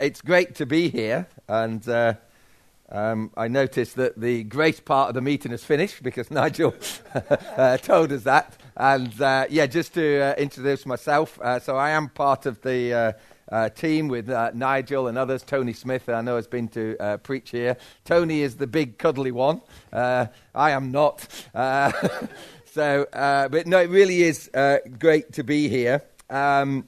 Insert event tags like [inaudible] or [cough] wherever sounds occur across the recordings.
it's great to be here, and uh, um, I noticed that the grace part of the meeting is finished because [laughs] Nigel uh, told us that. And uh, yeah, just to uh, introduce myself, uh, so I am part of the uh, team with Nigel and others. Tony Smith, I know, has been to preach here. Tony is the big cuddly one. I am not. [laughs] so, but no, it really is great to be here. Um,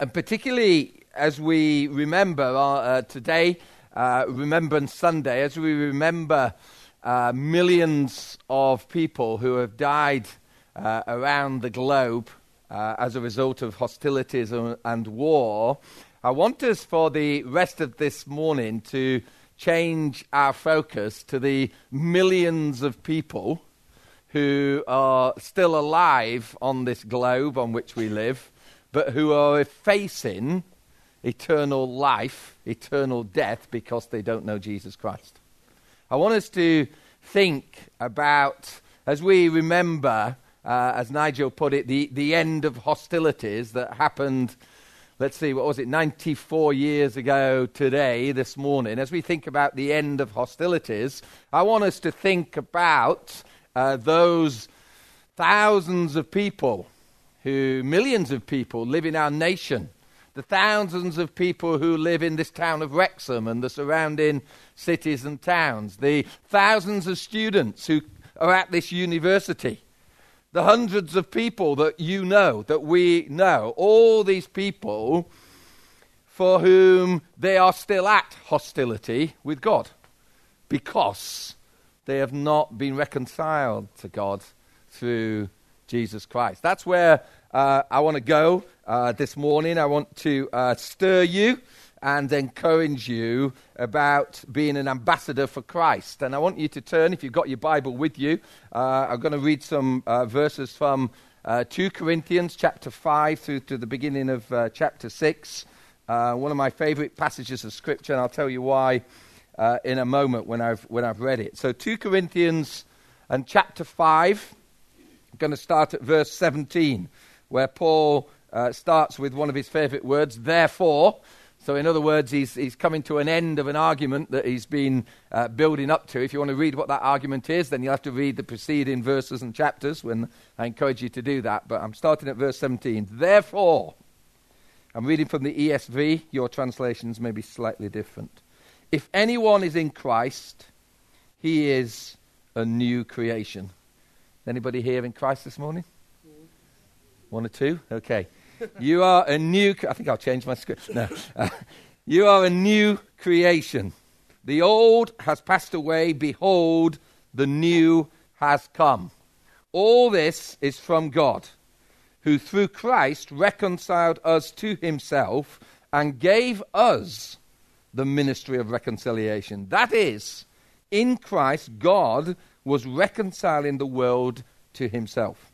and particularly as we remember uh, today, uh, Remembrance Sunday, as we remember uh, millions of people who have died uh, around the globe uh, as a result of hostilities and, and war, I want us for the rest of this morning to change our focus to the millions of people who are still alive on this globe on which we live, but who are facing eternal life, eternal death, because they don't know Jesus Christ. I want us to think about, as we remember, uh, as Nigel put it, the, the end of hostilities that happened, let's see, what was it, 94 years ago today, this morning. As we think about the end of hostilities, I want us to think about uh, those thousands of people who, millions of people live in our nation the thousands of people who live in this town of Wrexham and the surrounding cities and towns, the thousands of students who are at this university, the hundreds of people that you know, that we know, all these people for whom they are still at hostility with God because they have not been reconciled to God through Jesus Christ. That's where uh, I want to go uh, this morning. I want to uh, stir you and encourage you about being an ambassador for Christ. And I want you to turn, if you've got your Bible with you, uh, I'm going to read some uh, verses from uh, 2 Corinthians chapter 5 through to the beginning of chapter 6. one of my favorite passages of Scripture, and I'll tell you why in a moment when I've, when I've read it. So 2 Corinthians and chapter 5, I'm going to start at verse 17 where Paul uh, starts with one of his favorite words, therefore. So, in other words, he's, he's coming to an end of an argument that he's been uh, building up to. If you want to read what that argument is, then you'll have to read the preceding verses and chapters when I encourage you to do that. But I'm starting at verse 17. Therefore, I'm reading from the ESV. Your translations may be slightly different. If anyone is in Christ, he is a new creation. Anybody here in Christ this morning? One or two? Okay. you are a new. I think I'll change my script. No. [laughs] Uh, you are a new creation. The old has passed away. Behold, the new has come. All this is from God, who through Christ reconciled us to himself and gave us the ministry of reconciliation. That is, in Christ, God was reconciling the world to himself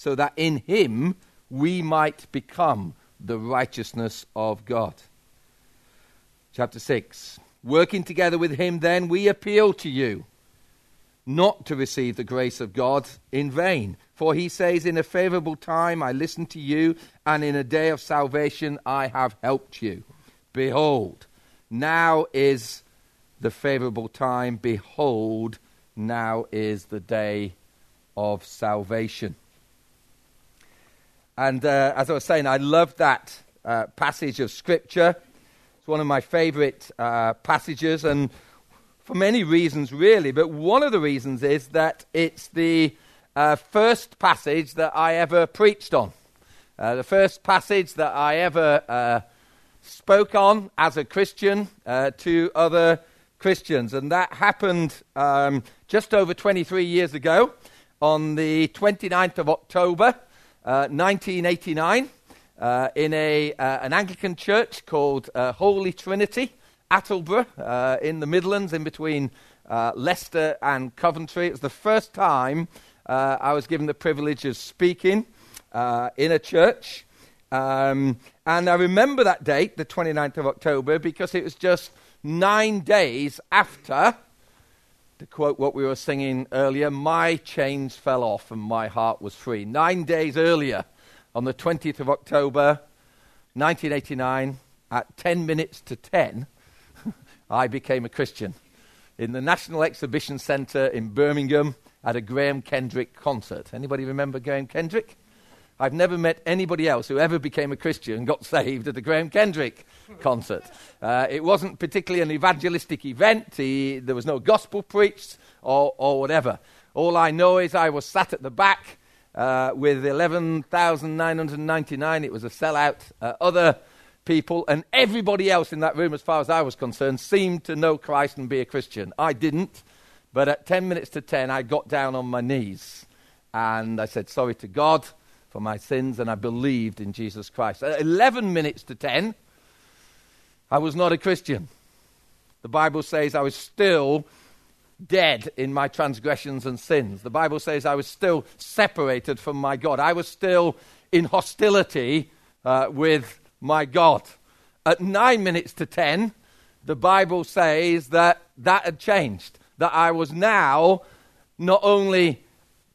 so that in him we might become the righteousness of God. Chapter 6. Working together with him, then, we appeal to you not to receive the grace of God in vain. For he says, In a favorable time I listened to you, and in a day of salvation I have helped you. Behold, now is the favorable time. Behold, now is the day of salvation. And uh, as I was saying, I love that uh, passage of Scripture. It's one of my favorite uh, passages, and for many reasons, really. But one of the reasons is that it's the uh, first passage that I ever preached on, uh, the first passage that I ever uh, spoke on as a Christian to other Christians. And that happened um, just over 23 years ago on the 29th of October. 1989 uh, uh, in a, uh, an Anglican church called uh, Holy Trinity Attleborough in the Midlands, in between Leicester and Coventry. It was the first time I was given the privilege of speaking in a church. Um, and I remember that date, the 29th of October, because it was just nine days after, to quote what we were singing earlier, my chains fell off and my heart was free. Nine days earlier, on the 20th of October, 1989, at 10 minutes to 10, [laughs] I became a Christian in the National Exhibition Centre in Birmingham at a Graham Kendrick concert. Anybody remember Graham Kendrick? I've never met anybody else who ever became a Christian and got [laughs] saved at a Graham Kendrick concert. Uh, it wasn't particularly an evangelistic event. He, there was no gospel preached or, or whatever. All I know is I was sat at the back uh, with 11,999. It was a sellout. Uh, other people and everybody else in that room, as far as I was concerned, seemed to know Christ and be a Christian. I didn't. But at 10 minutes to 10, I got down on my knees and I said sorry to God for my sins, and I believed in Jesus Christ. At 11 minutes to 10, I was not a Christian. The Bible says I was still dead in my transgressions and sins. The Bible says I was still separated from my God. I was still in hostility uh, with my God. At nine minutes to ten, the Bible says that that had changed. That I was now not only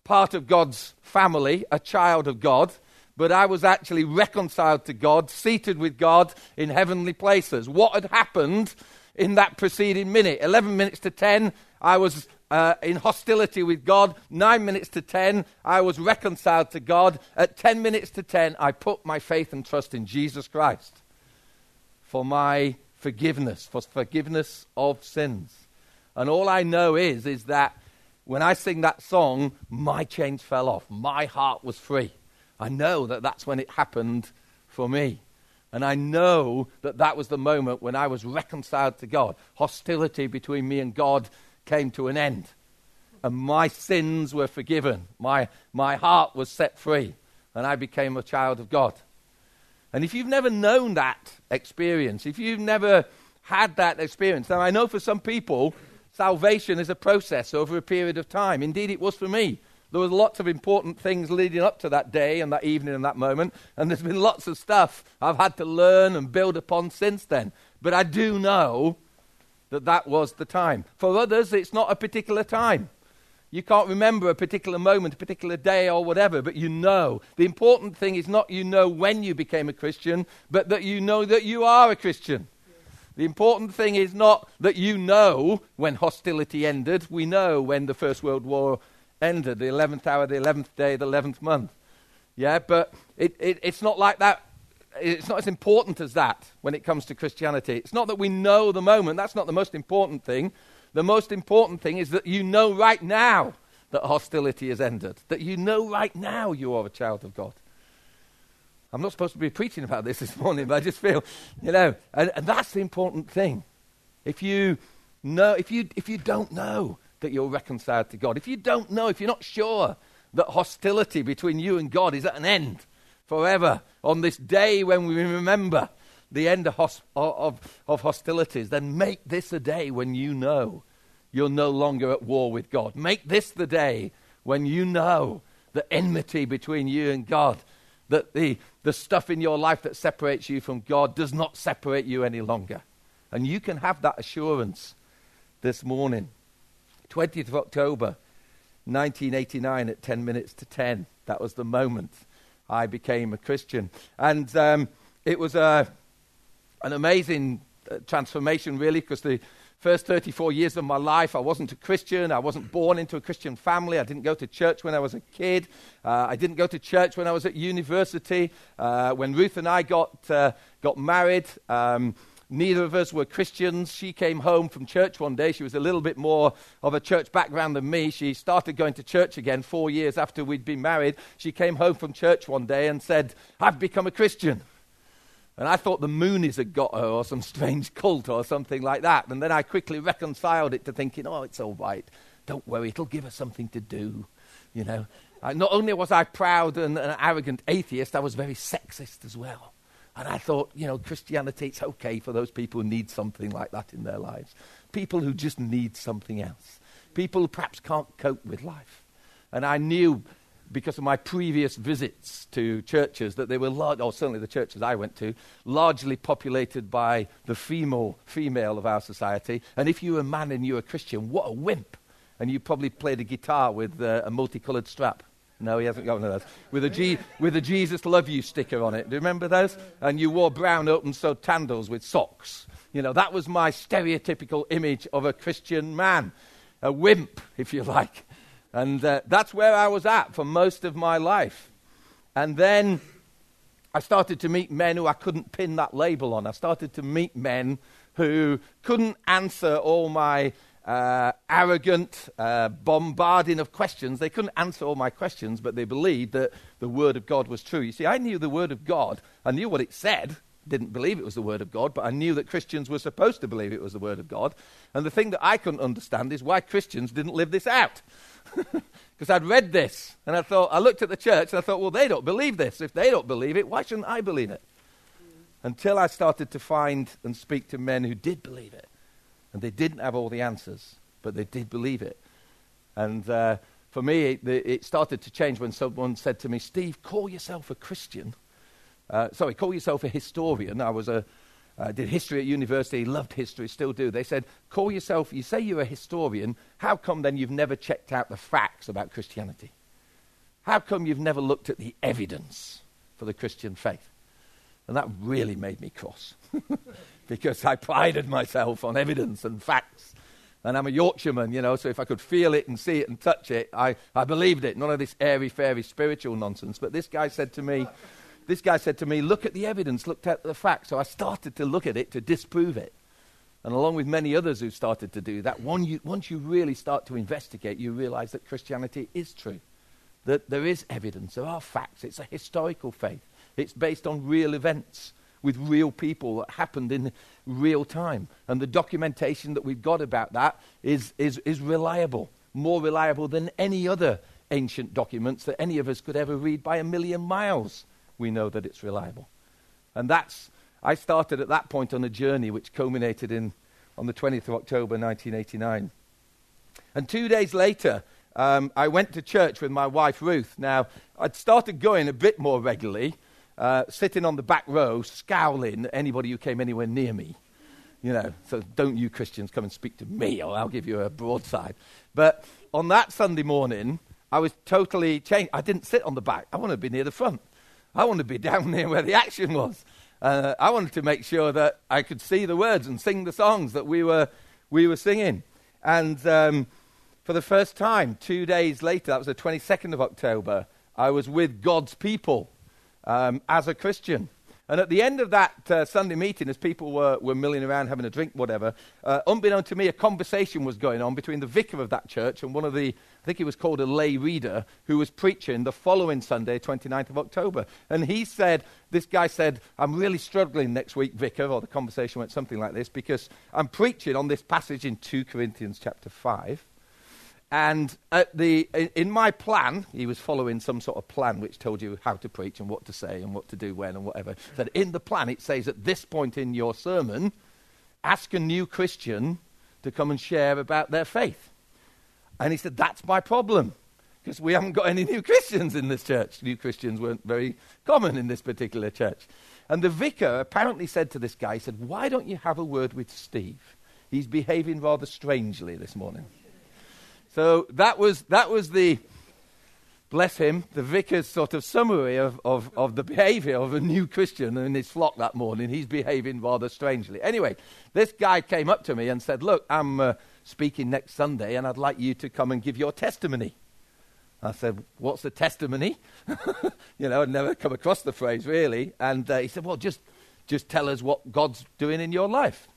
part of God's family, a child of God, but I was actually reconciled to God, seated with God in heavenly places. What had happened in that preceding minute? 11 minutes to 10, I was uh, in hostility with God. 9 minutes to 10, I was reconciled to God. At 10 minutes to 10, I put my faith and trust in Jesus Christ for my forgiveness, for forgiveness of sins. And all I know is, is that when I sing that song, my chains fell off. My heart was free. I know that that's when it happened for me. And I know that that was the moment when I was reconciled to God. Hostility between me and God came to an end. And my sins were forgiven. My, my heart was set free. And I became a child of God. And if you've never known that experience, if you've never had that experience, now I know for some people, Salvation is a process over a period of time. Indeed, it was for me. There was lots of important things leading up to that day and that evening and that moment, and there's been lots of stuff I've had to learn and build upon since then. But I do know that that was the time. For others, it's not a particular time. You can't remember a particular moment, a particular day, or whatever, but you know. The important thing is not you know when you became a Christian, but that you know that you are a Christian. The important thing is not that you know when hostility ended. We know when the First World War ended, the 11th hour, the 11th day, the 11th month. Yeah, but it, it, it's not like that. It's not as important as that when it comes to Christianity. It's not that we know the moment. That's not the most important thing. The most important thing is that you know right now that hostility has ended, that you know right now you are a child of God. I'm not supposed to be preaching about this this morning, but I just feel, you know, and, and that's the important thing. If you know, if you, if you don't know that you're reconciled to God, if you don't know, if you're not sure that hostility between you and God is at an end forever, on this day when we remember the end of, of, of hostilities, then make this a day when you know you're no longer at war with God. Make this the day when you know the enmity between you and God that the, the stuff in your life that separates you from God does not separate you any longer. And you can have that assurance this morning. 20th of October, 1989, at 10 minutes to 10. That was the moment I became a Christian. And um, it was a, an amazing uh, transformation, really, because the first 34 years of my life, I wasn't a Christian. I wasn't born into a Christian family. I didn't go to church when I was a kid. Uh, I didn't go to church when I was at university. Uh, when Ruth and I got, uh, got married, um, neither of us were Christians. She came home from church one day. She was a little bit more of a church background than me. She started going to church again four years after we'd been married. She came home from church one day and said, I've become a Christian. And I thought the Moonies had got her or some strange [laughs] cult or something like that. And then I quickly reconciled it to thinking, oh, it's all right. Don't worry, it'll give her something to do. You know, not only was I proud and an arrogant atheist, I was very sexist as well. And I thought, you know, Christianity, it's okay for those people who need something like that in their lives. People who just need something else. People who perhaps can't cope with life. And I knew because of my previous visits to churches that they were, large, or certainly the churches I went to, largely populated by the female, female of our society. And if you were a man and you were a Christian, what a wimp. And you probably played a guitar with uh, a multicolored strap. No, he hasn't got one of those. With a, G, with a Jesus love you sticker on it. Do you remember those? And you wore brown open-sewed tandles with socks. You know, that was my stereotypical image of a Christian man. A wimp, if you like. And uh, that's where I was at for most of my life. And then I started to meet men who I couldn't pin that label on. I started to meet men who couldn't answer all my uh, arrogant uh, bombarding of questions. They couldn't answer all my questions, but they believed that the Word of God was true. You see, I knew the Word of God, I knew what it said. Didn't believe it was the Word of God, but I knew that Christians were supposed to believe it was the Word of God. And the thing that I couldn't understand is why Christians didn't live this out. [laughs] Because I'd read this and I thought, I looked at the church and I thought, well, they don't believe this. If they don't believe it, why shouldn't I believe it? Until I started to find and speak to men who did believe it. And they didn't have all the answers, but they did believe it. And uh, for me, it, it, started to change when someone said to me, Steve, call yourself a Christian. Uh, sorry, call yourself a historian. I was a, uh, did history at university, loved history, still do. They said, call yourself, you say you're a historian, how come then you've never checked out the facts about Christianity? How come you've never looked at the evidence for the Christian faith? And that really made me cross [laughs] because I prided myself on evidence and facts. And I'm a Yorkshireman, you know, so if I could feel it and see it and touch it, I, I believed it. None of this airy fairy spiritual nonsense. But this guy said to me, this guy said to me, Look at the evidence, look at the facts. So I started to look at it to disprove it. And along with many others who started to do that, you, once you really start to investigate, you realize that Christianity is true. That there is evidence, there are facts. It's a historical faith, it's based on real events with real people that happened in real time. And the documentation that we've got about that is, is, is reliable, more reliable than any other ancient documents that any of us could ever read by a million miles we know that it's reliable. And that's, I started at that point on a journey which culminated in, on the 20th of October 1989. And two days later, um, I went to church with my wife Ruth. Now, I'd started going a bit more regularly, uh, sitting on the back row, scowling at anybody who came anywhere near me. You know, so don't you Christians come and speak to me, or I'll give you a broadside. But on that Sunday morning, I was totally changed. I didn't sit on the back, I wanted to be near the front. I wanted to be [laughs] down there where the action was. Uh, I wanted to make sure that I could see the words and sing the songs that we were, we were singing. And um, for the first time, two days later, that was the 22nd of October, I was with God's people um, as a Christian. And at the end of that uh, Sunday meeting, as people were, were milling around having a drink, whatever, uh, unbeknown to me, a conversation was going on between the vicar of that church and one of the, I think he was called a lay reader, who was preaching the following Sunday, 29th of October. And he said, this guy said, I'm really struggling next week, vicar, or the conversation went something like this, because I'm preaching on this passage in 2 Corinthians chapter 5. And the, in my plan, he was following some sort of plan which told you how to preach and what to say and what to do when and whatever. That in the plan it says at this point in your sermon, ask a new Christian to come and share about their faith. And he said, That's my problem because we haven't got any new Christians in this church. New Christians weren't very common in this particular church. And the vicar apparently said to this guy, he said, Why don't you have a word with Steve? He's behaving rather strangely this morning. So that was, that was the, bless him, the vicar's sort of summary of, of, of the behavior of a new Christian in his flock that morning. He's behaving rather strangely. Anyway, this guy came up to me and said, Look, I'm uh, speaking next Sunday and I'd like you to come and give your testimony. I said, What's the testimony? [laughs] you know, I'd never come across the phrase really. And uh, he said, Well, just, just tell us what God's doing in your life.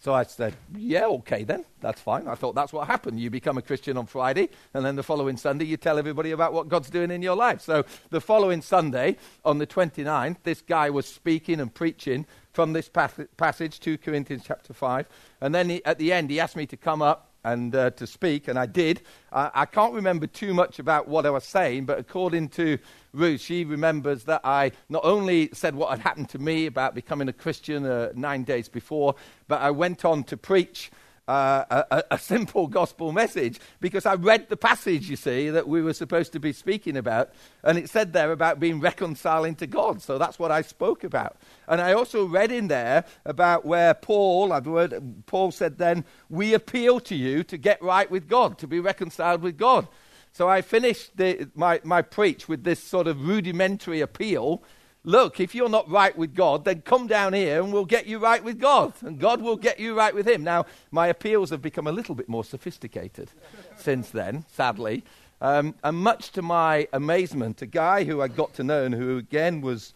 So I said, Yeah, okay then, that's fine. I thought that's what happened. You become a Christian on Friday, and then the following Sunday, you tell everybody about what God's doing in your life. So the following Sunday, on the 29th, this guy was speaking and preaching from this passage, 2 Corinthians chapter 5. And then he, at the end, he asked me to come up and uh, to speak, and I did. I, I can't remember too much about what I was saying, but according to Ruth, she remembers that I not only said what had happened to me about becoming a Christian uh, nine days before, but I went on to preach uh, a, a, simple gospel message because I read the passage, you see, that we were supposed to be speaking about, and it said there about being reconciling to God. So that's what I spoke about. And I also read in there about where Paul, I've read, Paul said then, we appeal to you to get right with God, to be reconciled with God. So I finished the, my, my preach with this sort of rudimentary appeal look, if you're not right with God, then come down here and we'll get you right with God. And God will get you right with Him. Now, my appeals have become a little bit more sophisticated since then, sadly. Um, and much to my amazement, a guy who I got to know and who, again, was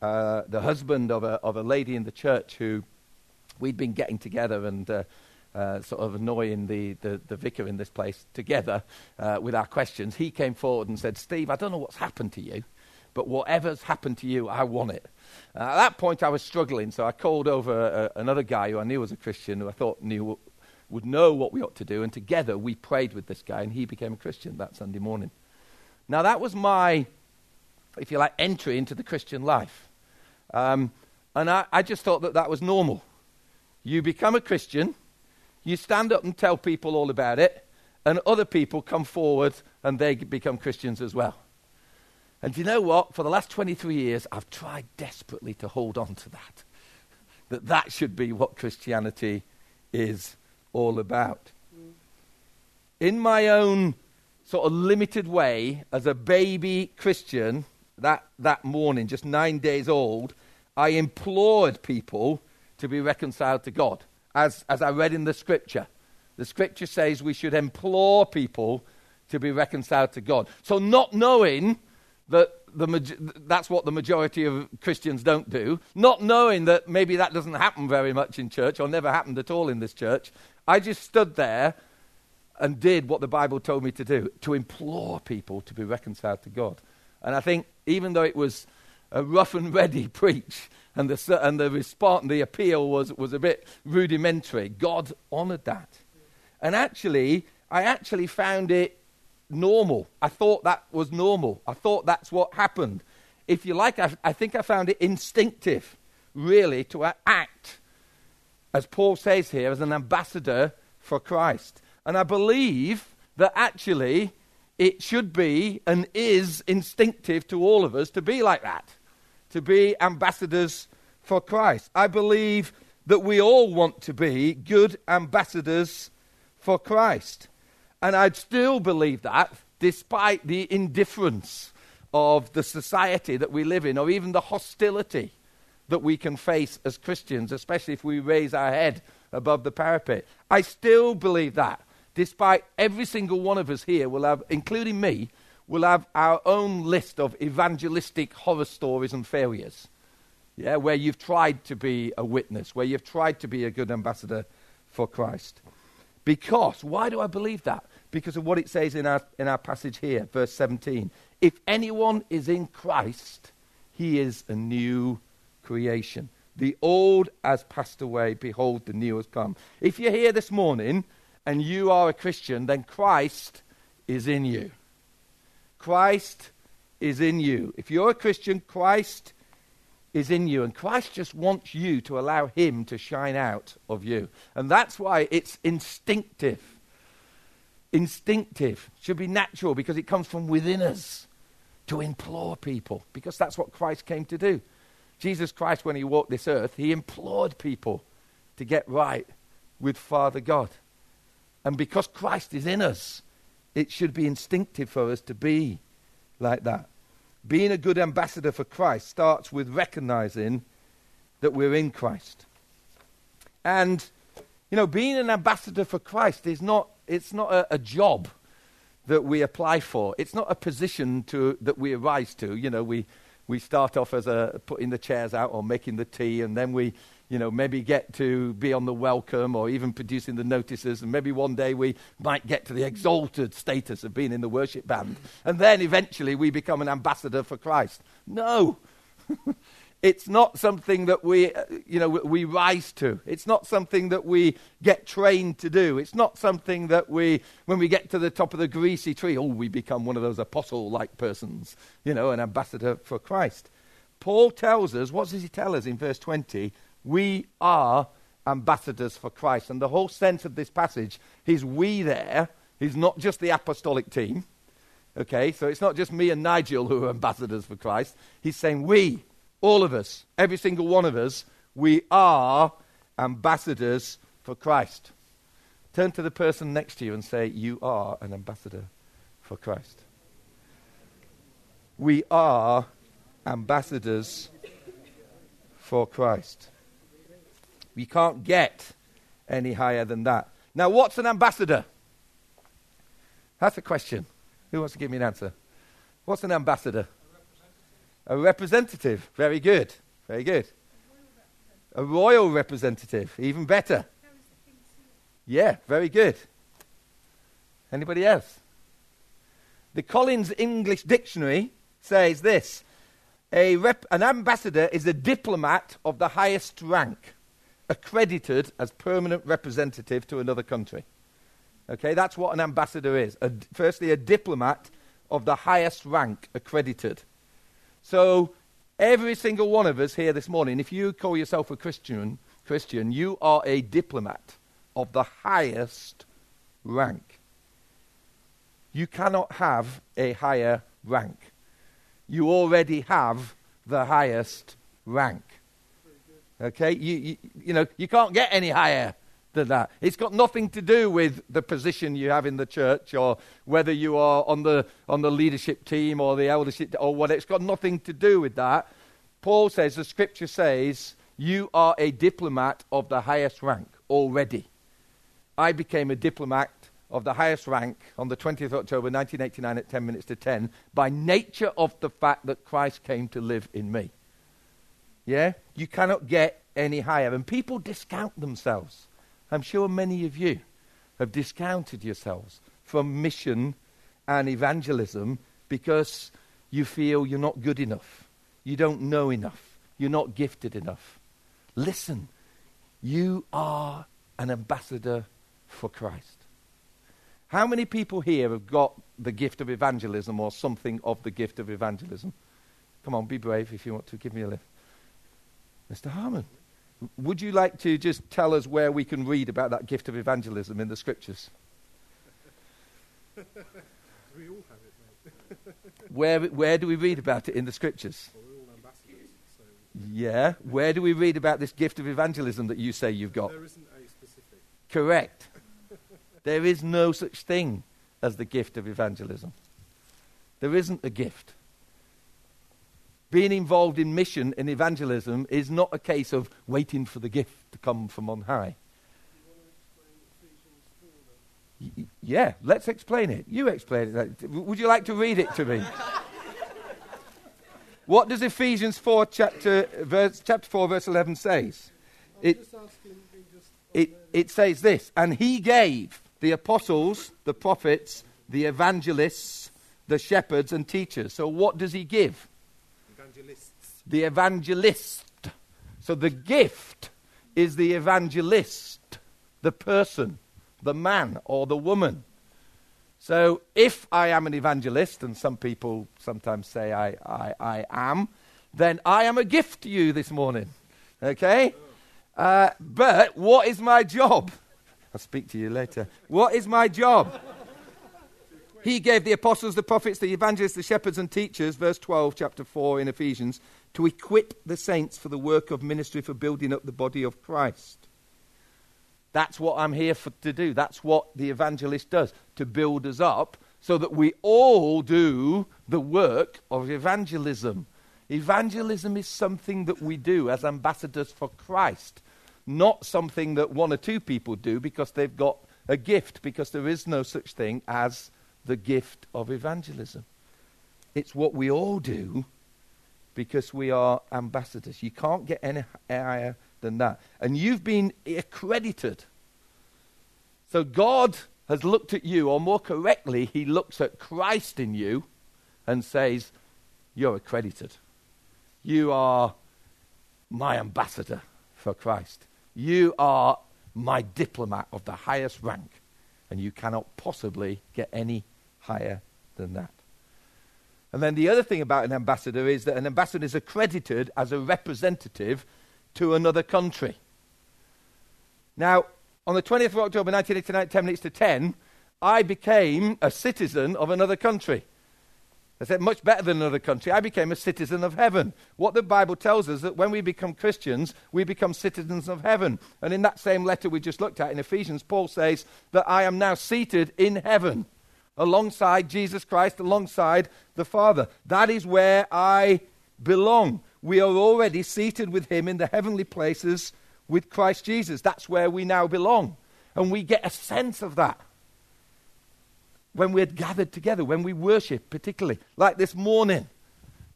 uh, the husband of a, of a lady in the church who we'd been getting together and. Uh, uh, sort of annoying the, the, the, vicar in this place together uh, with our questions, he came forward and said, Steve, I don't know what's happened to you, but whatever's happened to you, I want it. Uh, at that point, I was struggling, so I called over uh, another guy who I knew was a Christian, who I thought knew would know what we ought to do, and together we prayed with this guy, and he became a Christian that Sunday morning. Now, that was my, if you like, entry into the Christian life. Um, and I, I just thought that that was normal. You become a Christian, you stand up and tell people all about it, and other people come forward and they become Christians as well. And you know what? For the last 23 years, I've tried desperately to hold on to that. That that should be what Christianity is all about. In my own sort of limited way, as a baby Christian, that, that morning, just nine days old, I implored people to be reconciled to God. As, as I read in the scripture, the scripture says we should implore people to be reconciled to God. So, not knowing that the, that's what the majority of Christians don't do, not knowing that maybe that doesn't happen very much in church or never happened at all in this church, I just stood there and did what the Bible told me to do to implore people to be reconciled to God. And I think even though it was a rough and ready [laughs] preach and the, and the response, the appeal was, was a bit rudimentary, God honored that. And actually, I actually found it normal. I thought that was normal. I thought that's what happened. If you like, I, I think I found it instinctive, really, to act, as Paul says here, as an ambassador for Christ. And I believe that actually it should be and is instinctive to all of us to be like that, to be ambassadors for Christ. I believe that we all want to be good ambassadors for Christ. And I'd still believe that despite the indifference of the society that we live in, or even the hostility that we can face as Christians, especially if we raise our head above the parapet. I still believe that, despite every single one of us here will have, including me, will have our own list of evangelistic horror stories and failures. Yeah, where you've tried to be a witness, where you've tried to be a good ambassador for Christ. Because, why do I believe that? Because of what it says in our, in our passage here, verse 17. If anyone is in Christ, he is a new creation. The old has passed away, behold, the new has come. If you're here this morning and you are a Christian, then Christ is in you. Christ is in you. If you're a Christian, Christ is in you. And Christ just wants you to allow Him to shine out of you. And that's why it's instinctive. Instinctive. Should be natural because it comes from within us to implore people because that's what Christ came to do. Jesus Christ, when He walked this earth, He implored people to get right with Father God. And because Christ is in us, it should be instinctive for us to be like that. Being a good ambassador for Christ starts with recognizing that we're in Christ. And, you know, being an ambassador for Christ is not, it's not a, a job that we apply for. It's not a position to, that we arise to. You know, we, we start off as a putting the chairs out or making the tea, and then we you know, maybe get to be on the welcome or even producing the notices. And maybe one day we might get to the exalted status of being in the worship band. And then eventually we become an ambassador for Christ. No. [laughs] It's not something that we, uh, you know, we rise to. It's not something that we get trained to do. It's not something that we, when we get to the top of the greasy tree, oh, we become one of those apostle-like persons, you know, an ambassador for Christ. Paul tells us, what does he tell us in verse 20? We are ambassadors for Christ. And the whole sense of this passage is we there is not just the apostolic team. Okay, so it's not just me and Nigel who are ambassadors for Christ. He's saying we, all of us, every single one of us, we are ambassadors for Christ. Turn to the person next to you and say, You are an ambassador for Christ. We are ambassadors for Christ. We can't get any higher than that. Now, what's an ambassador? That's the question. Who wants to give me an answer? What's an ambassador? A representative. A representative. Very good. Very good. A royal representative. Even better. Yeah, very good. Anybody else? The Collins English Dictionary says this rep- an ambassador is a diplomat of the highest rank, accredited as permanent representative to another country. Okay, that's what an ambassador is. A, firstly, a diplomat of the highest rank, accredited. So, every single one of us here this morning, if you call yourself a Christian, Christian, you are a diplomat of the highest rank. You cannot have a higher rank. You already have the highest rank. Okay? You, you, you know, you can't get any higher than that. It's got nothing to do with the position you have in the church or whether you are on the, on the leadership team or the eldership or what. It's got nothing to do with that. Paul says, the scripture says, you are a diplomat of the highest rank already. I became a diplomat of the highest rank on the 20th of October 1989 at 10 minutes to 10 by nature of the fact that Christ came to live in me. Yeah? You cannot get any higher. And people discount themselves. I'm sure many of you have discounted yourselves from mission and evangelism because you feel you're not good enough. You don't know enough. You're not gifted enough. Listen, you are an ambassador for Christ. How many people here have got the gift of evangelism or something of the gift of evangelism? Come on, be brave if you want to give me a lift. Mr. Harmon. Would you like to just tell us where we can read about that gift of evangelism in the scriptures? [laughs] we all have it, mate. where, where do we read about it in the scriptures? Well, we're all ambassadors. So. Yeah. Where do we read about this gift of evangelism that you say you've got? There isn't a specific. Correct. [laughs] there is no such thing as the gift of evangelism. There isn't a gift being involved in mission and evangelism is not a case of waiting for the gift to come from on high. Yeah, let's explain it. You explain it. Would you like to read it to me? [laughs] what does Ephesians 4, chapter, verse, chapter 4, verse 11 says? It, it, it says this, and he gave the apostles, the prophets, the evangelists, the shepherds, and teachers. So what does he give? Evangelists. The evangelist. So the gift is the evangelist, the person, the man or the woman. So if I am an evangelist, and some people sometimes say I, I, I am, then I am a gift to you this morning. Okay? Uh, but what is my job? I'll speak to you later. What is my job? He gave the apostles, the prophets, the evangelists, the shepherds, and teachers, verse 12, chapter 4 in Ephesians, to equip the saints for the work of ministry for building up the body of Christ. That's what I'm here for, to do. That's what the evangelist does, to build us up so that we all do the work of evangelism. Evangelism is something that we do as ambassadors for Christ, not something that one or two people do because they've got a gift, because there is no such thing as the gift of evangelism. It's what we all do because we are ambassadors. You can't get any higher than that. And you've been accredited. So God has looked at you, or more correctly, He looks at Christ in you and says, You're accredited. You are my ambassador for Christ. You are my diplomat of the highest rank, and you cannot possibly get any higher than that. And then the other thing about an ambassador is that an ambassador is accredited as a representative to another country. Now, on the 20th of October 1989, 10 minutes to 10, I became a citizen of another country. I said, much better than another country. I became a citizen of heaven. What the Bible tells us is that when we become Christians, we become citizens of heaven. And in that same letter we just looked at in Ephesians, Paul says that I am now seated in heaven alongside Jesus Christ, alongside the Father. That is where I belong. We are already seated with him in the heavenly places with Christ Jesus. That's where we now belong. And we get a sense of that when we're gathered together, when we worship, particularly. Like this morning,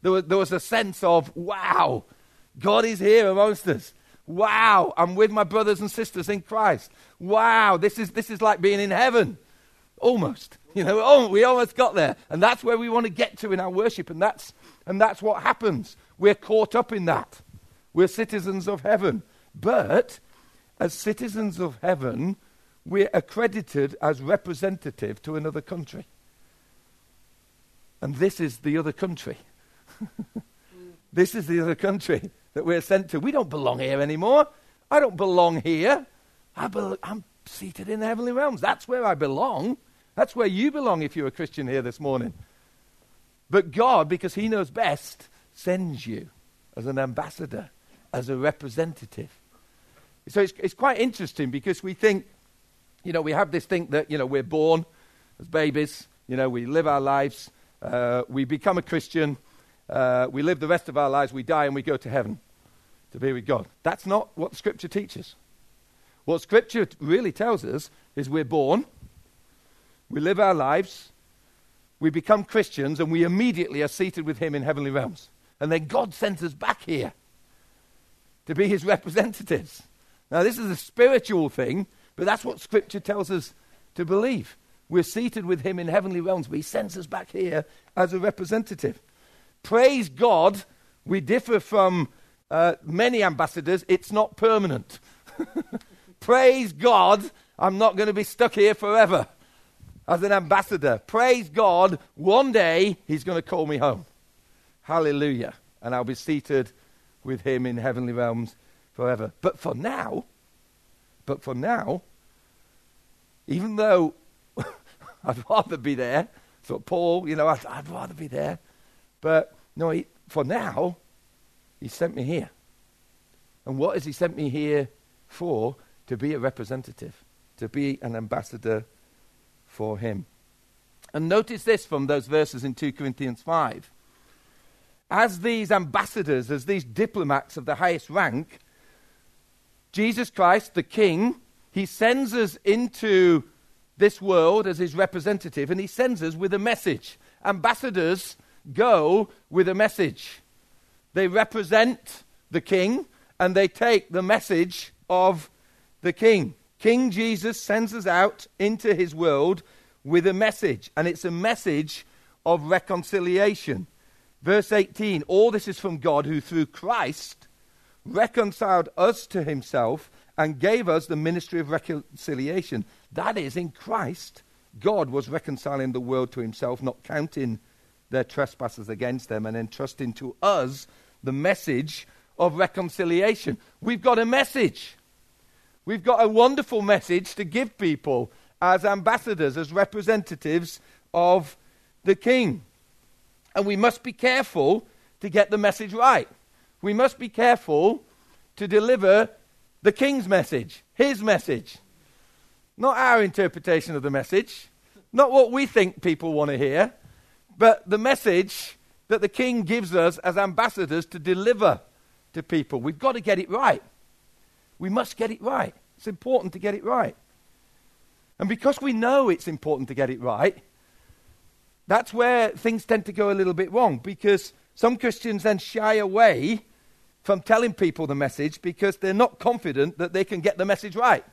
there was, there was a sense of, wow, God is here amongst us. Wow, I'm with my brothers and sisters in Christ. Wow, this is, this is like being in heaven. Almost. You know, oh, we almost got there. And that's where we want to get to in our worship. And that's, and that's what happens. We're caught up in that. We're citizens of heaven. But as citizens of heaven, we're accredited as representative to another country. And this is the other country. [laughs] this is the other country that we're sent to. We don't belong here anymore. I don't belong here. I I'm seated in the heavenly realms. That's where I belong. That's where you belong if you're a Christian here this morning. But God, because He knows best, sends you as an ambassador, as a representative. So it's, it's quite interesting because we think, you know, we have this thing that, you know, we're born as babies, you know, we live our lives, uh, we become a Christian, uh, we live the rest of our lives, we die, and we go to heaven to be with God. That's not what Scripture teaches. What Scripture really tells us is we're born, we live our lives, we become Christians, and we immediately are seated with Him in heavenly realms. And then God sends us back here to be His representatives. Now, this is a spiritual thing, but that's what Scripture tells us to believe. We're seated with Him in heavenly realms, but He sends us back here as a representative. Praise God, we differ from uh, many ambassadors, it's not permanent. [laughs] Praise God, I'm not going to be stuck here forever as an ambassador. Praise God, one day He's going to call me home. Hallelujah. And I'll be seated with Him in heavenly realms forever. But for now, but for now, even though [laughs] I'd rather be there, so Paul, you know, I'd, I'd rather be there, but no, he, for now, he sent me here. And what has he sent me here for? To be a representative, to be an ambassador for him. And notice this from those verses in 2 Corinthians 5. As these ambassadors, as these diplomats of the highest rank, Jesus Christ, the King, he sends us into this world as his representative, and he sends us with a message. Ambassadors go with a message. They represent the King, and they take the message of the King. King Jesus sends us out into his world with a message, and it's a message of reconciliation. Verse 18 All this is from God who, through Christ, reconciled us to himself and gave us the ministry of reconciliation. That is, in Christ, God was reconciling the world to himself, not counting their trespasses against them, and entrusting to us the message of reconciliation. We've got a message. We've got a wonderful message to give people as ambassadors, as representatives of the King. And we must be careful to get the message right. We must be careful to deliver the King's message, his message. Not our interpretation of the message, not what we think people want to hear, but the message that the King gives us as ambassadors to deliver to people. We've got to get it right. We must get it right. It's important to get it right. And because we know it's important to get it right, that's where things tend to go a little bit wrong because some Christians then shy away from telling people the message because they're not confident that they can get the message right.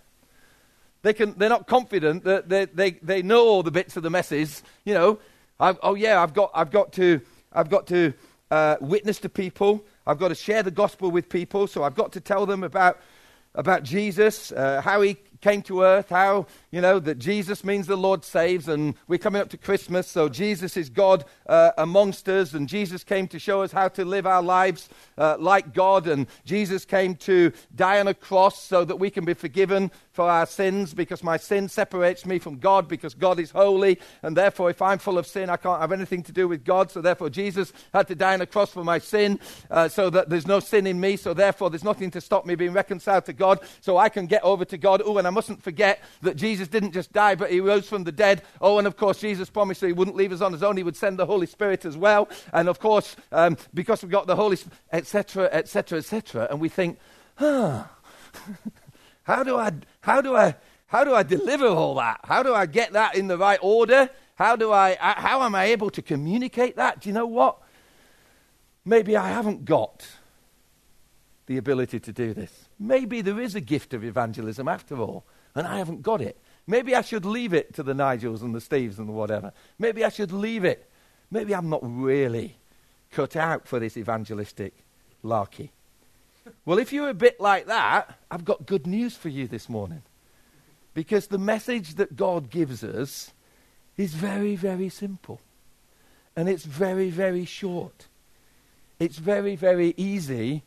They can, they're not confident that they, they, they know all the bits of the message. You know, I've, oh yeah, I've got, I've got to, I've got to uh, witness to people. I've got to share the gospel with people, so I've got to tell them about, about Jesus, uh, how he came to earth, how, you know, that Jesus means the Lord saves, and we're coming up to Christmas, so Jesus is God uh, amongst us, and Jesus came to show us how to live our lives uh, like God, and Jesus came to die on a cross so that we can be forgiven for our sins because my sin separates me from God because God is holy, and therefore, if I'm full of sin, I can't have anything to do with God. So, therefore, Jesus had to die on a cross for my sin uh, so that there's no sin in me. So, therefore, there's nothing to stop me being reconciled to God so I can get over to God. Oh, and I mustn't forget that Jesus didn't just die, but he rose from the dead. Oh, and of course, Jesus promised that he wouldn't leave us on his own, he would send the Holy Spirit as well. And of course, um, because we've got the Holy Spirit, etc., etc., etc., and we think, huh. [laughs] How do I, how do I, how do I deliver all that? How do I get that in the right order? How do I, uh, how am I able to communicate that? Do you know what? Maybe I haven't got the ability to do this. Maybe there is a gift of evangelism after all, and I haven't got it. Maybe I should leave it to the Nigels and the Steves and whatever. Maybe I should leave it. Maybe I'm not really cut out for this evangelistic larky. Well, if you're a bit like that, I've got good news for you this morning. Because the message that God gives us is very, very simple. And it's very, very short. It's very, very easy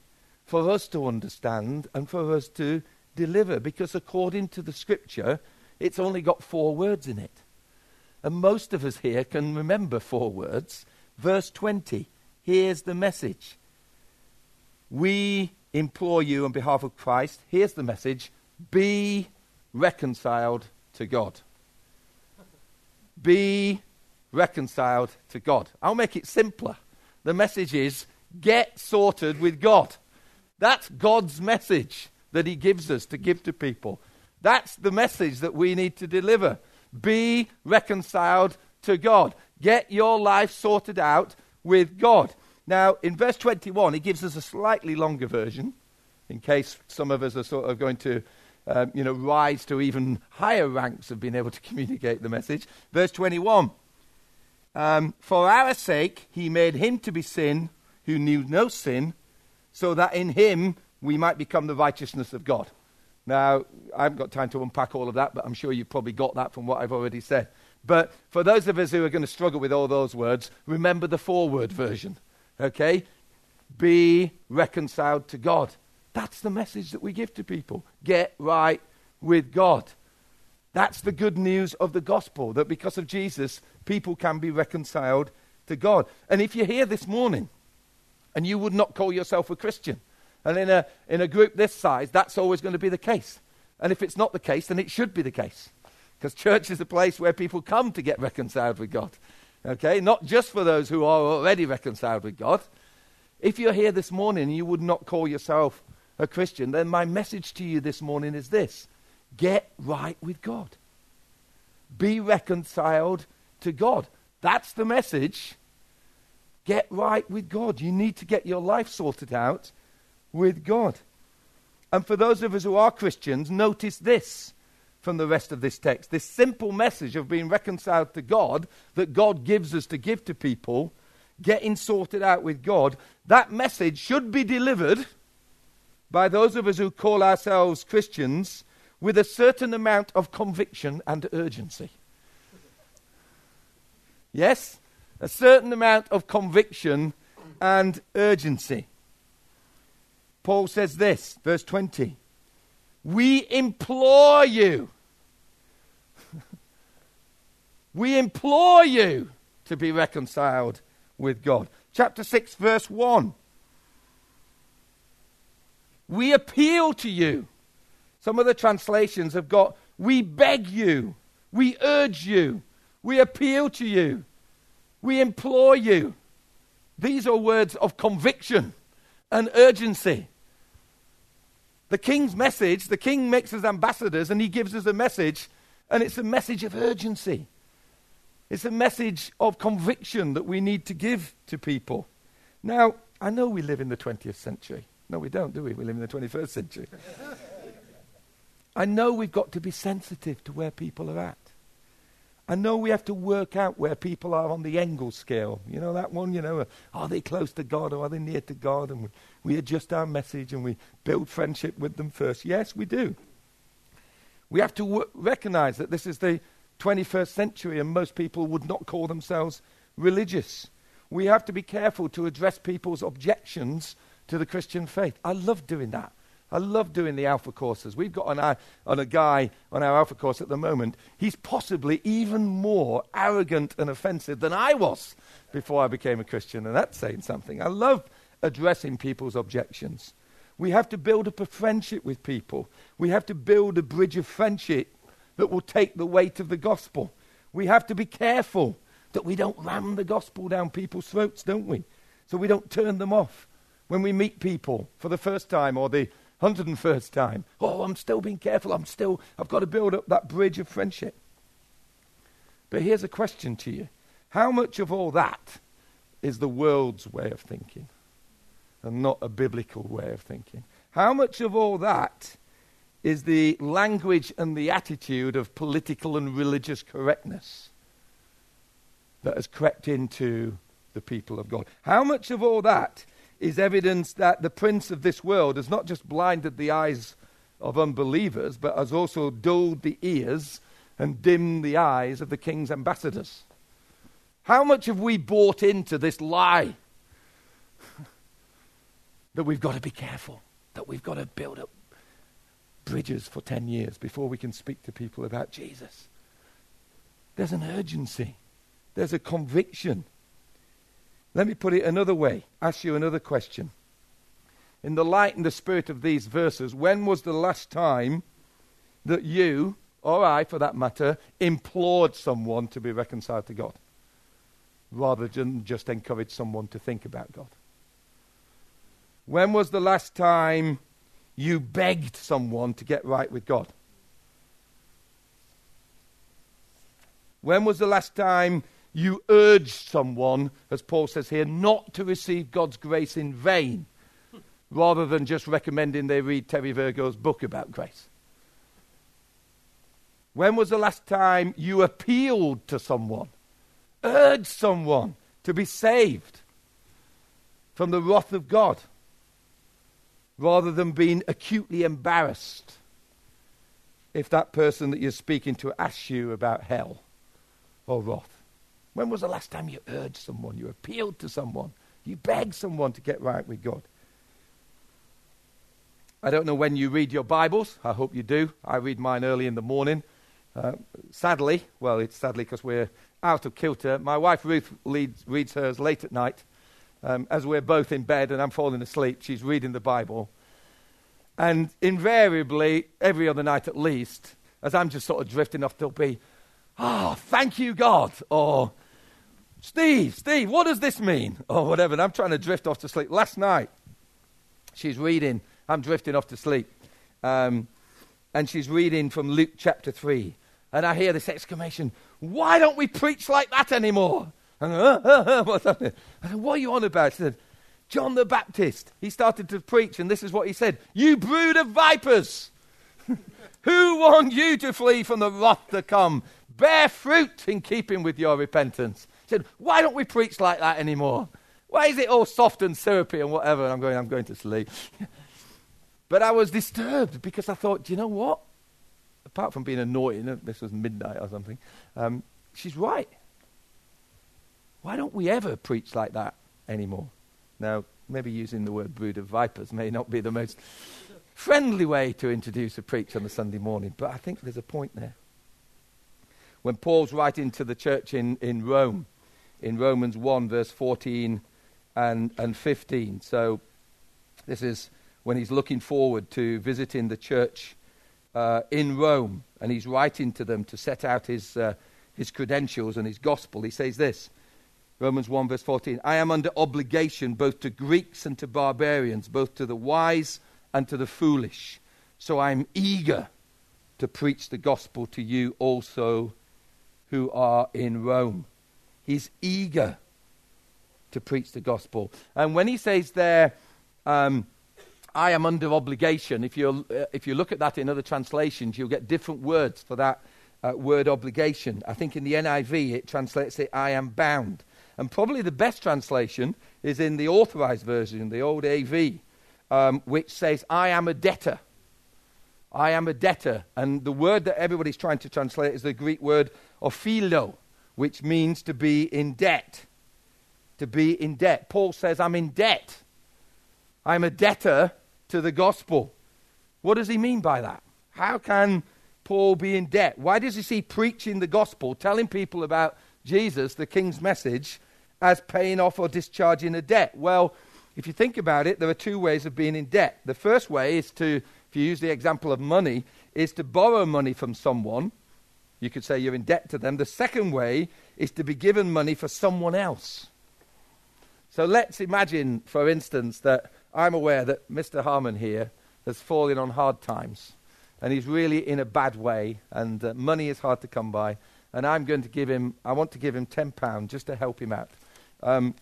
for us to understand and for us to deliver. Because according to the scripture, it's only got four words in it. And most of us here can remember four words. Verse 20 here's the message. We implore you on behalf of Christ, here's the message be reconciled to God. Be reconciled to God. I'll make it simpler. The message is get sorted with God. That's God's message that He gives us to give to people. That's the message that we need to deliver. Be reconciled to God. Get your life sorted out with God. Now, in verse 21, he gives us a slightly longer version, in case some of us are sort of going to, um, you know, rise to even higher ranks of being able to [laughs] communicate the message. Verse 21 um, For our sake, he made him to be sin who knew no sin, so that in him we might become the righteousness of God. Now, I haven't got time to unpack all of that, but I'm sure you've probably got that from what I've already said. But for those of us who are going to struggle with all those words, remember the four word version. Okay? Be reconciled to God. That's the message that we give to people. Get right with God. That's the good news of the gospel that because of Jesus, people can be reconciled to God. And if you're here this morning and you would not call yourself a Christian, and in a, in a group this size, that's always going to be the case. And if it's not the case, then it should be the case. Because church is a place where people come to get reconciled with God. Okay? Not just for those who are already reconciled with God. If you're here this morning and you would not call yourself a Christian, then my message to you this morning is this get right with God. Be reconciled to God. That's the message. Get right with God. You need to get your life sorted out with God. And for those of us who are Christians, notice this from the rest of this text this simple message of being reconciled to God that God gives us to give to people, getting sorted out with God, that message should be delivered by those of us who call ourselves Christians with a certain amount of conviction and urgency. Yes? A certain amount of conviction and urgency. Paul says this, verse 20 We implore you. [laughs] we implore you to be reconciled with God. Chapter 6, verse 1. We appeal to you. Some of the translations have got, we beg you, we urge you, we appeal to you, we implore you. These are words of conviction and urgency. The king's message, the king makes us ambassadors and he gives us a message, and it's a message of urgency. It's a message of conviction that we need to give to people. Now, I know we live in the 20th century. No, we don't, do we? We live in the 21st century. I know we've got to be sensitive to where people are at. I know we have to work out where people are on the Engel scale. You know that one, you know, uh, are they close to God or are they near to God? And we, we adjust our message and we build friendship with them first. Yes, we do. We have to w- recognize that this is the 21st century and most people would not call themselves religious. We have to be careful to address people's objections to the Christian faith. I love doing that. I love doing the Alpha courses. We've got on, our, on a guy on our Alpha course at the moment. He's possibly even more arrogant and offensive than I was before I became a Christian, and that's saying something. I love addressing people's objections. We have to build up a friendship with people. We have to build a bridge of friendship that will take the weight of the gospel. We have to be careful that we don't ram the gospel down people's throats, don't we? So we don't turn them off when we meet people for the first time or the 101st time. Oh, I'm still being careful. I'm still, I've got to build up that bridge of friendship. But here's a question to you How much of all that is the world's way of thinking and not a biblical way of thinking? How much of all that is the language and the attitude of political and religious correctness that has crept into the people of God? How much of all that is evidence that the prince of this world has not just blinded the eyes of unbelievers, but has also dulled the ears and dimmed the eyes of the king's ambassadors. How much have we bought into this lie [laughs] that we've got to be careful, that we've got to build up bridges for 10 years before we can speak to people about Jesus? There's an urgency, there's a conviction. Let me put it another way, ask you another question. In the light and the spirit of these verses, when was the last time that you, or I for that matter, implored someone to be reconciled to God? Rather than just encourage someone to think about God. When was the last time you begged someone to get right with God? When was the last time you urged someone, as Paul says here, not to receive God's grace in vain, rather than just recommending they read Terry Virgo's book about grace? When was the last time you appealed to someone, urged someone to be saved from the wrath of God, rather than being acutely embarrassed if that person that you're speaking to asks you about hell or wrath? When was the last time you urged someone, you appealed to someone, you begged someone to get right with God? I don't know when you read your Bibles. I hope you do. I read mine early in the morning. Uh, sadly, well, it's sadly because we're out of kilter. My wife Ruth leads, reads hers late at night. Um, as we're both in bed and I'm falling asleep, she's reading the Bible. And invariably, every other night at least, as I'm just sort of drifting off, there'll be, oh, thank you, God, or Steve, Steve, what does this mean? Or whatever. And I'm trying to drift off to sleep. Last night, she's reading, I'm drifting off to sleep. Um, and she's reading from Luke chapter 3. And I hear this exclamation, Why don't we preach like that anymore? And uh, [laughs] uh, uh, what's happening? I said, What are you on about? She said, John the Baptist. He started to preach, and this is what he said You brood of vipers! [laughs] Who warned you to flee from the wrath to come? Bear fruit in keeping with your repentance said, Why don't we preach like that anymore? Why is it all soft and syrupy and whatever? And I'm going, I'm going to sleep. [laughs] but I was disturbed because I thought, you know what? Apart from being annoying, this was midnight or something, um, she's right. Why don't we ever preach like that anymore? Now, maybe using the word brood of vipers may not be the most friendly way to introduce a preach on a Sunday morning, but I think there's a point there. When Paul's writing to the church in, in Rome, in Romans 1, verse 14 and, and 15. So this is when he's looking forward to visiting the church uh, in Rome, and he's writing to them to set out his, uh, his credentials and his gospel. He says this Romans 1, verse 14 I am under obligation both to Greeks and to barbarians, both to the wise and to the foolish. So I am eager to preach the gospel to you also who are in Rome. He's eager to preach the gospel. And when he says there, um, I am under obligation, if, you uh, if you look at that in other translations, you'll get different words for that uh, word obligation. I think in the NIV it translates it, I am bound. And probably the best translation is in the authorized version, the old AV, um, which says, I am a debtor. I am a debtor. And the word that everybody's trying to translate is the Greek word ophilo, which means to be in debt. To be in debt. Paul says, I'm in debt. I'm a debtor to the gospel. What does he mean by that? How can Paul be in debt? Why does he see preaching the gospel, telling people about Jesus, the king's message, as paying off or discharging a debt? Well, if you think about it, there are two ways of being in debt. The first way is to, if you use the example of money, is to borrow money from someone. You could say you're in debt to them. The second way is to be given money for someone else. So let's imagine, for instance, that I'm aware that Mr. Harmon here has fallen on hard times and he's really in a bad way and uh, money is hard to come by and I'm going to give him, I want to give him £10 just to help him out. Um,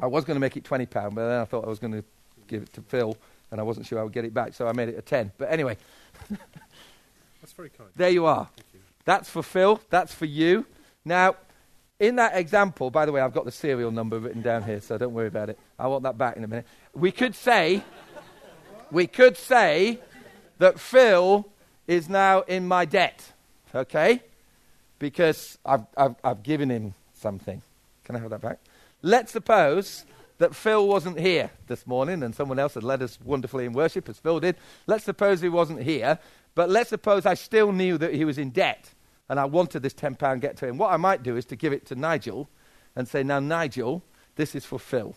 I was going to make it £20, but then I thought I was going to give it to Phil, and I wasn't sure I would get it back, so I made it a 10. But anyway, [laughs] That's very kind. there you are. That's for Phil, that's for you. Now, in that example, by the way, I've got the serial number written down here, so don't worry about it. I want that back in a minute. We could say, we could say that Phil is now in my debt, okay? Because I've, I've, I've given him something. Can I have that back? Let's suppose that Phil wasn't here this morning and someone else had led us wonderfully in worship, as Phil did. Let's suppose he wasn't here, but let's suppose I still knew that he was in debt and I wanted this £10 get to him. What I might do is to give it to Nigel and say, Now, Nigel, this is for Phil.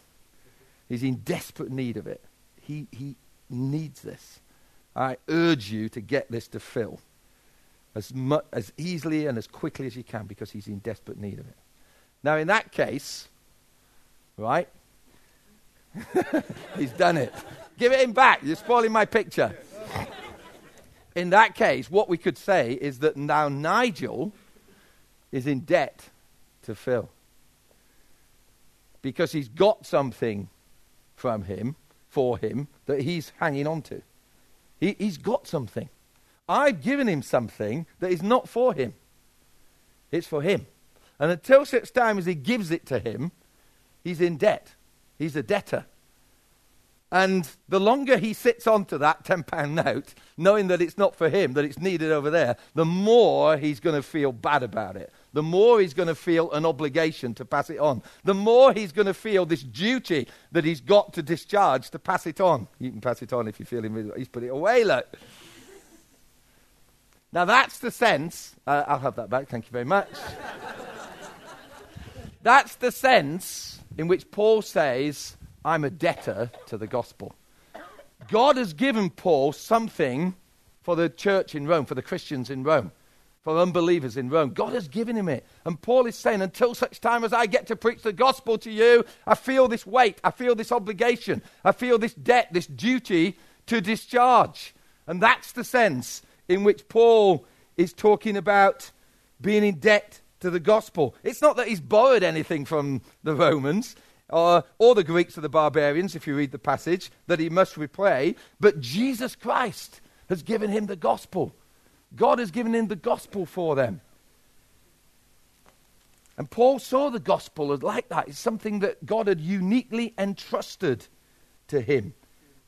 He's in desperate need of it. He, he needs this. I urge you to get this to Phil as, mu- as easily and as quickly as you can because he's in desperate need of it. Now, in that case, right? [laughs] he's done it. Give it him back. You're spoiling my picture. In that case, what we could say is that now Nigel is in debt to Phil because he's got something from him, for him, that he's hanging on to. He, he's got something. I've given him something that is not for him, it's for him. And until such time as he gives it to him, he's in debt. He's a debtor. And the longer he sits onto that £10 note, knowing that it's not for him, that it's needed over there, the more he's going to feel bad about it. The more he's going to feel an obligation to pass it on. The more he's going to feel this duty that he's got to discharge to pass it on. You can pass it on if you feel him. He's put it away, look. Now that's the sense. Uh, I'll have that back. Thank you very much. [laughs] that's the sense in which Paul says, I'm a debtor to the gospel. God has given Paul something for the church in Rome, for the Christians in Rome, for unbelievers in Rome. God has given him it. And Paul is saying, until such time as I get to preach the gospel to you, I feel this weight, I feel this obligation, I feel this debt, this duty to discharge. And that's the sense in which Paul is talking about being in debt to the gospel. It's not that he's borrowed anything from the Romans or, the Greeks or the barbarians, if you read the passage, that he must repay, but Jesus Christ has given him the gospel. God has given him the gospel for them. And Paul saw the gospel as like that. It's something that God had uniquely entrusted to him.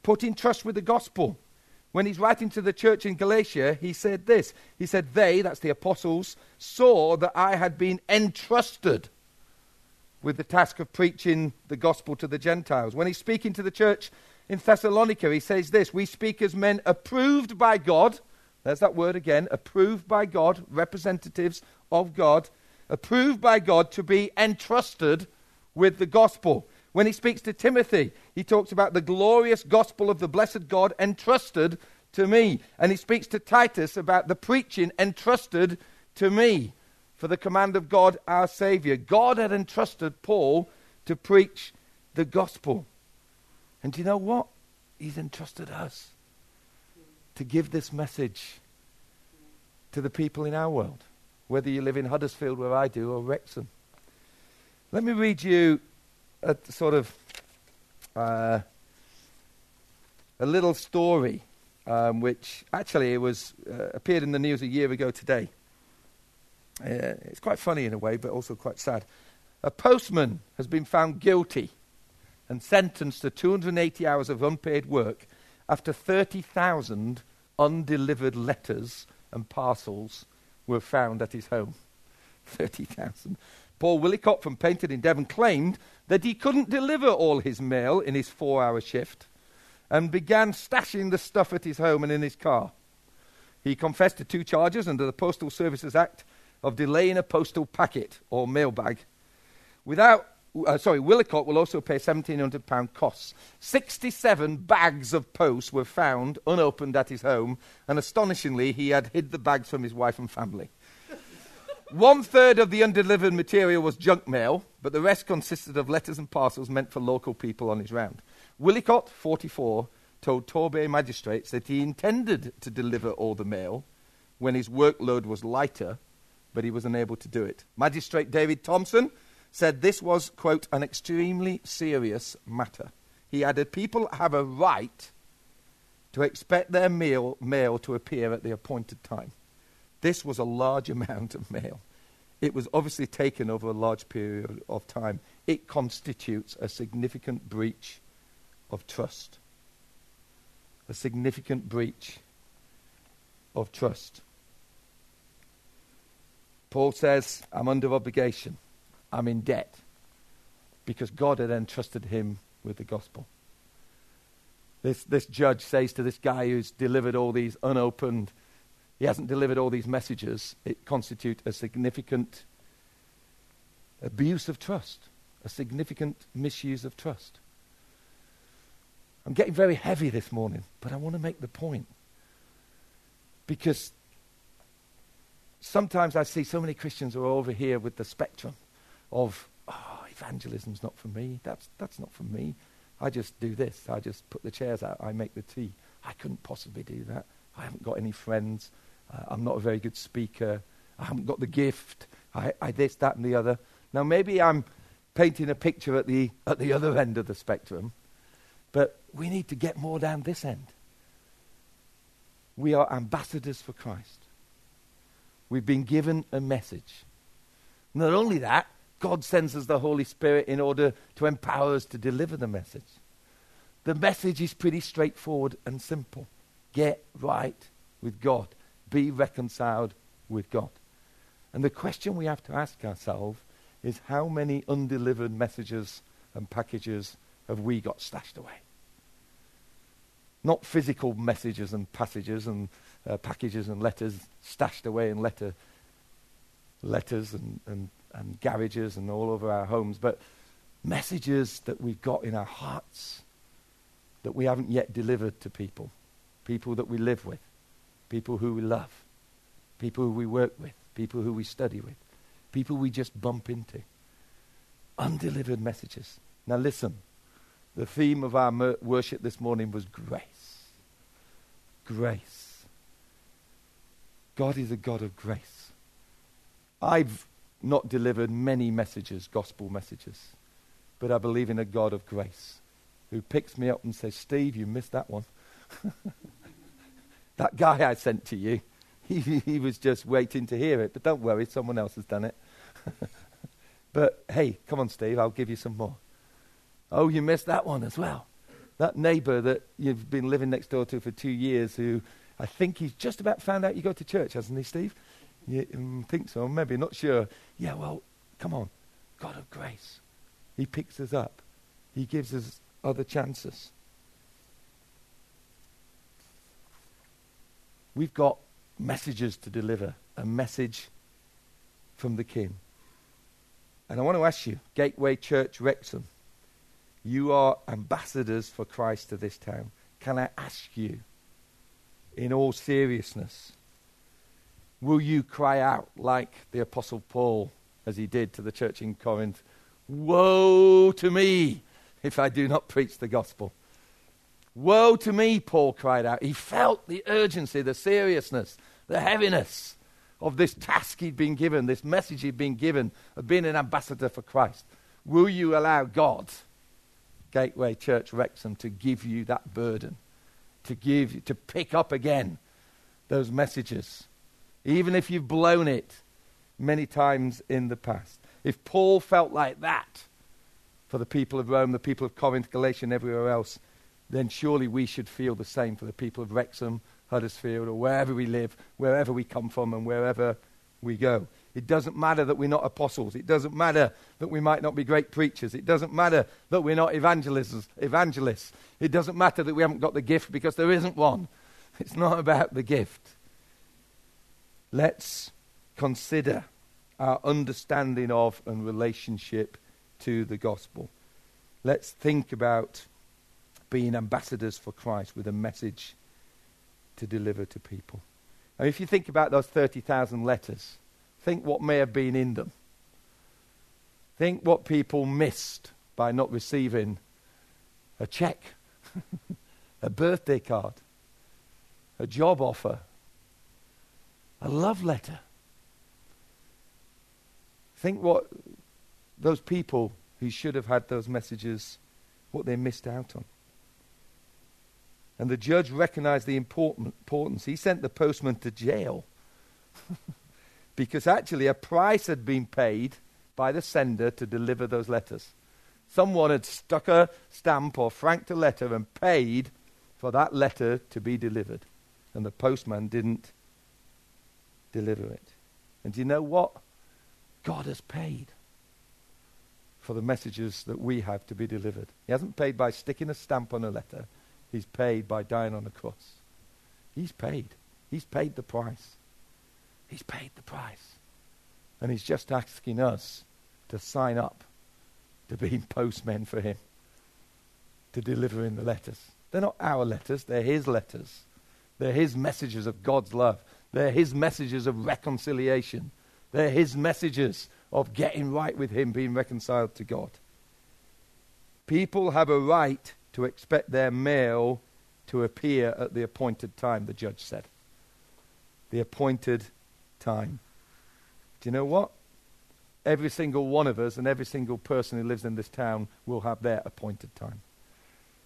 Put in trust with the gospel. When he's writing to the church in Galatia, he said this. He said, They, that's the apostles, saw that I had been entrusted with the task of preaching the gospel to the Gentiles. When he's speaking to the church in Thessalonica, he says this We speak as men approved by God. There's that word again approved by God, representatives of God, approved by God to be entrusted with the gospel. When he speaks to Timothy, he talks about the glorious gospel of the blessed God entrusted to me. And he speaks to Titus about the preaching entrusted to me for the command of God our Savior. God had entrusted Paul to preach the gospel. And do you know what? He's entrusted us to give this message to the people in our world, whether you live in Huddersfield, where I do, or Wrexham. Let me read you a sort of uh, a little story, um, which actually was uh, appeared in the news a year ago today. Uh, it's quite funny in a way, but also quite sad. A postman has been found guilty and sentenced to 280 hours of unpaid work after 30,000 undelivered letters and parcels were found at his home. [laughs] 30,000. Paul Willicott from Paignton in Devon claimed that he couldn't deliver all his mail in his four hour shift and began stashing the stuff at his home and in his car. He confessed to two charges under the Postal Services Act of delaying a postal packet or mailbag. Without, uh, sorry, Willicott will also pay £1,700 costs. 67 bags of post were found unopened at his home, and astonishingly, he had hid the bags from his wife and family. [laughs] One third of the undelivered material was junk mail, but the rest consisted of letters and parcels meant for local people on his round. Willicott, 44, told Torbay magistrates that he intended to deliver all the mail when his workload was lighter, but he was unable to do it. Magistrate David Thompson said this was, quote, an extremely serious matter. He added, People have a right to expect their mail, mail to appear at the appointed time. This was a large [laughs] amount of mail. It was obviously taken over a large period of time. It constitutes a significant breach of trust. A significant breach of trust. Paul says, I'm under obligation. I'm in debt. Because God had entrusted him with the gospel. This, this judge says to this guy who's delivered all these unopened, he hasn't delivered all these messages, it constitutes a significant abuse of trust, a significant misuse of trust. I'm getting very heavy this morning, but I want to make the point. Because sometimes I see so many Christians who are over here with the spectrum of, oh, evangelism's not for me. That's, that's not for me. I just do this. I just put the chairs out. I make the tea. I couldn't possibly do that. I haven't got any friends. Uh, I'm not a very good speaker. I haven't got the gift. I, I this, that, and the other. Now, maybe I'm painting a picture at the, at the other end of the spectrum, but we need to get more down this end. We are ambassadors for Christ. We've been given a message. Not only that, God sends us the Holy Spirit in order to empower us to deliver the message. The message is pretty straightforward and simple get right with God, be reconciled with God. And the question we have to ask ourselves is how many undelivered messages and packages have we got stashed away? Not physical messages and passages and uh, packages and letters stashed away in letter, letters and, and, and garages and all over our homes, but messages that we've got in our hearts that we haven't yet delivered to people, people that we live with, people who we love, people who we work with, people who we study with people we just bump into. Undelivered messages. Now, listen. The theme of our worship this morning was grace. Grace. God is a God of grace. I've not delivered many messages, gospel messages, but I believe in a God of grace who picks me up and says, Steve, you missed that one. [laughs] that guy I sent to you, [laughs] he, he was just waiting to hear it, but don't worry, someone else has done it. [laughs] but hey, come on, Steve, I'll give you some more. Oh, you missed that one as well. That neighbor that you've been living next door to for two years, who I think he's just about found out you go to church, hasn't he, Steve? You um, think so, maybe, not sure. Yeah, well, come on. God of grace. He picks us up, He gives us other chances. We've got messages to deliver, a message from the King. And I want to ask you, Gateway Church Wrexham, you are ambassadors for Christ to this town. Can I ask you, in all seriousness, will you cry out like the Apostle Paul, as he did to the church in Corinth, Woe to me if I do not preach the gospel? Woe to me, Paul cried out. He felt the urgency, the seriousness, the heaviness of this task he'd been given, this message he'd been given of being an ambassador for Christ? Will you allow God, Gateway Church Wrexham, to give you that burden, to give, to pick up again those messages, even if you've blown it, many times in the past. If Paul felt like that for the people of Rome, the people of Corinth, Galatia, and everywhere else, then surely we should feel the same for the people of Wrexham, Huddersfield, or wherever we live, wherever we come from, and wherever we go. It doesn't matter that we're not apostles. It doesn't matter that we might not be great preachers. It doesn't matter that we're not evangelists. evangelists. It doesn't matter that we haven't got the gift because there isn't one. [laughs] It's not about the gift. Let's consider our understanding of and relationship to the gospel. Let's think about being ambassadors for Christ with a message to deliver to people. And if you think about those 30,000 letters, think what may have been in them. Think what people missed by not receiving a check, [laughs] a birthday card, a job offer, a love letter. Think what those people who should have had those messages, what they missed out on. And the judge recognized the importance. He sent the postman to jail [laughs] because actually a price had been paid by the sender to deliver those letters. Someone had stuck a stamp or franked a letter and paid for that letter to be delivered. And the postman didn't deliver it. And do you know what? God has paid for the messages that we have to be delivered. He hasn't paid by sticking a stamp on a letter, He's paid by dying on the cross. He's paid. He's paid the price. He's paid the price. And He's just asking us to sign up to being [laughs] postmen for Him, to deliver in the letters. They're not our letters, they're His letters. They're His messages of God's love. They're His messages of reconciliation. They're His messages of getting right with Him, being reconciled to God. People have a right to expect their mail to appear at the appointed time, the judge said. The appointed time. Do you know what? Every single one of us and every single person who lives in this town will have their appointed time.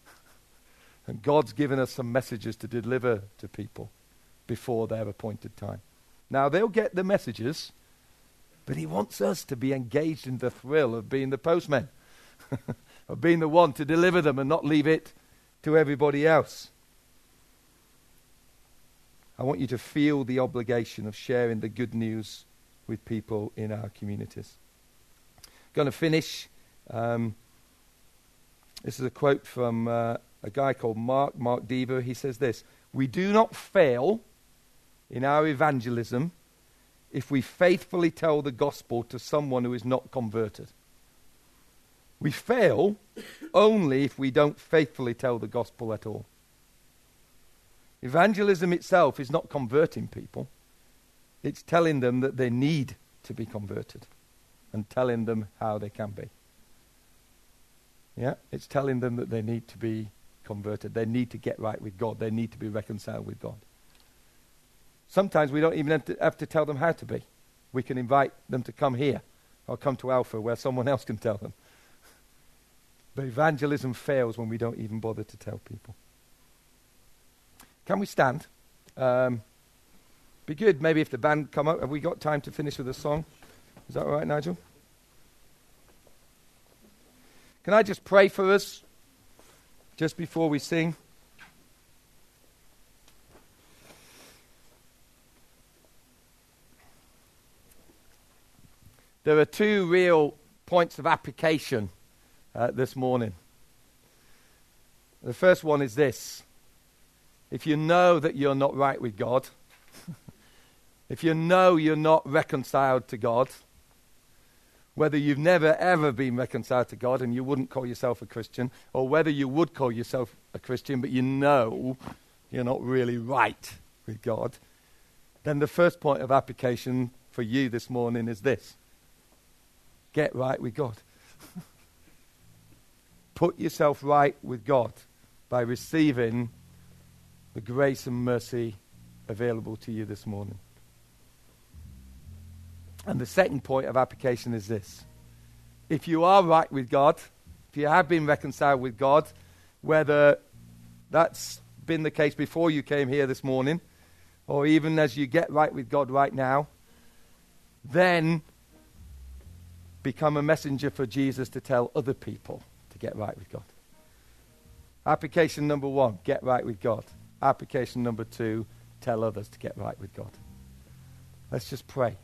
[laughs] and God's given us some messages to deliver to people before their appointed time. Now, they'll get the messages but he wants us to be engaged in the thrill of being the postman, [laughs] of being the one to deliver them and not leave it to everybody else. I want you to feel the obligation of sharing the good news with people in our communities. Going to finish. Um, this is a quote from uh, a guy called Mark, Mark Dever. He says this We do not fail in our evangelism if we faithfully tell the gospel to someone who is not converted. We fail only if we don't faithfully tell the gospel at all. Evangelism itself is not converting people, it's telling them that they need to be converted and telling them how they can be. Yeah, it's telling them that they need to be converted. They need to get right with God. They need to be reconciled with God. Sometimes we don't even have to, have to tell them how to be. We can invite them to come here or come to Alpha where someone else can tell them. [laughs] But evangelism fails when we don't even bother to tell people. Can we stand? Um, be good maybe if the band come up. Have we got time to finish with a song? Is that all right, Nigel? Can I just pray for us just before we sing? There are two real points of application uh, this morning. The first one is this if you know that you're not right with God, [laughs] if you know you're not reconciled to God, whether you've never ever been reconciled to God and you wouldn't call yourself a Christian, or whether you would call yourself a Christian but you know you're not really right with God, then the first point of application for you this morning is this get right with God. [laughs] Put yourself right with God by receiving the grace and mercy available to you this morning. And the second point of application is this if you are right with God, if you have been reconciled with God, whether that's been the case before you came here this morning, or even as you get right with God right now, then become a messenger for Jesus to tell other people to get right with God. Application number one get right with God. Application number two tell others to get right with God. Let's just pray.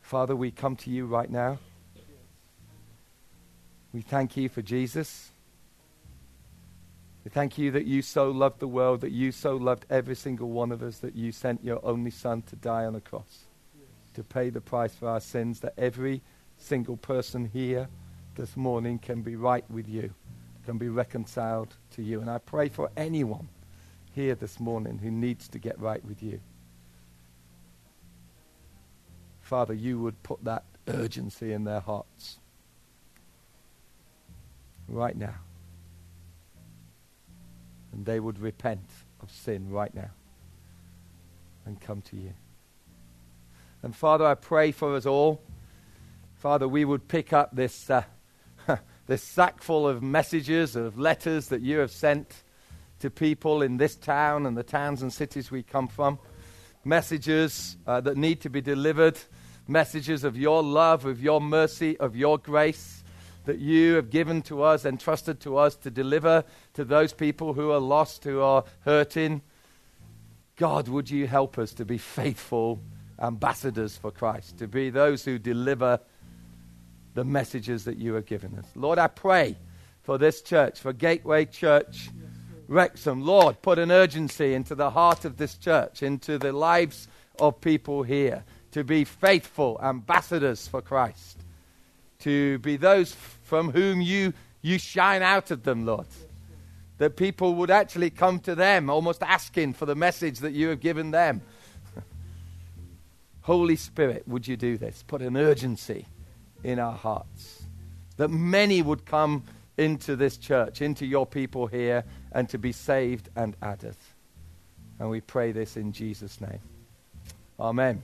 Father, we come to you right now. We thank you for Jesus. We thank you that you so loved the world, that you so loved every single one of us, that you sent your only Son to die on a cross, to pay the price for our sins, that every single person here this morning can be right with you, can be reconciled to you. And I pray for anyone here this morning who needs to get right with you. Father, you would put that urgency in their hearts right now and they would repent of sin right now and come to you. And Father, I pray for us all. Father, we would pick up this, uh, this sack full of messages, of letters that you have sent to people in this town and the towns and cities we come from. Messages uh, that need to be delivered, messages of your love, of your mercy, of your grace that you have given to us, entrusted to us to deliver to those people who are lost, who are hurting. God, would you help us to be faithful ambassadors for Christ, to be those who deliver the messages that you have given us. Lord, I pray for this church, for Gateway Church Wrexham. Lord, put an urgency into the heart of this church, into the lives of people here, to be faithful ambassadors for Christ to be those from whom you, you shine out of them, Lord. That people would actually come to them, almost asking for the message that you have given them. [laughs] Holy Spirit, would you do this? Put an urgency in our hearts. That many would come into this church, into your people here, and to be saved and added. And we pray this in Jesus' name. Amen.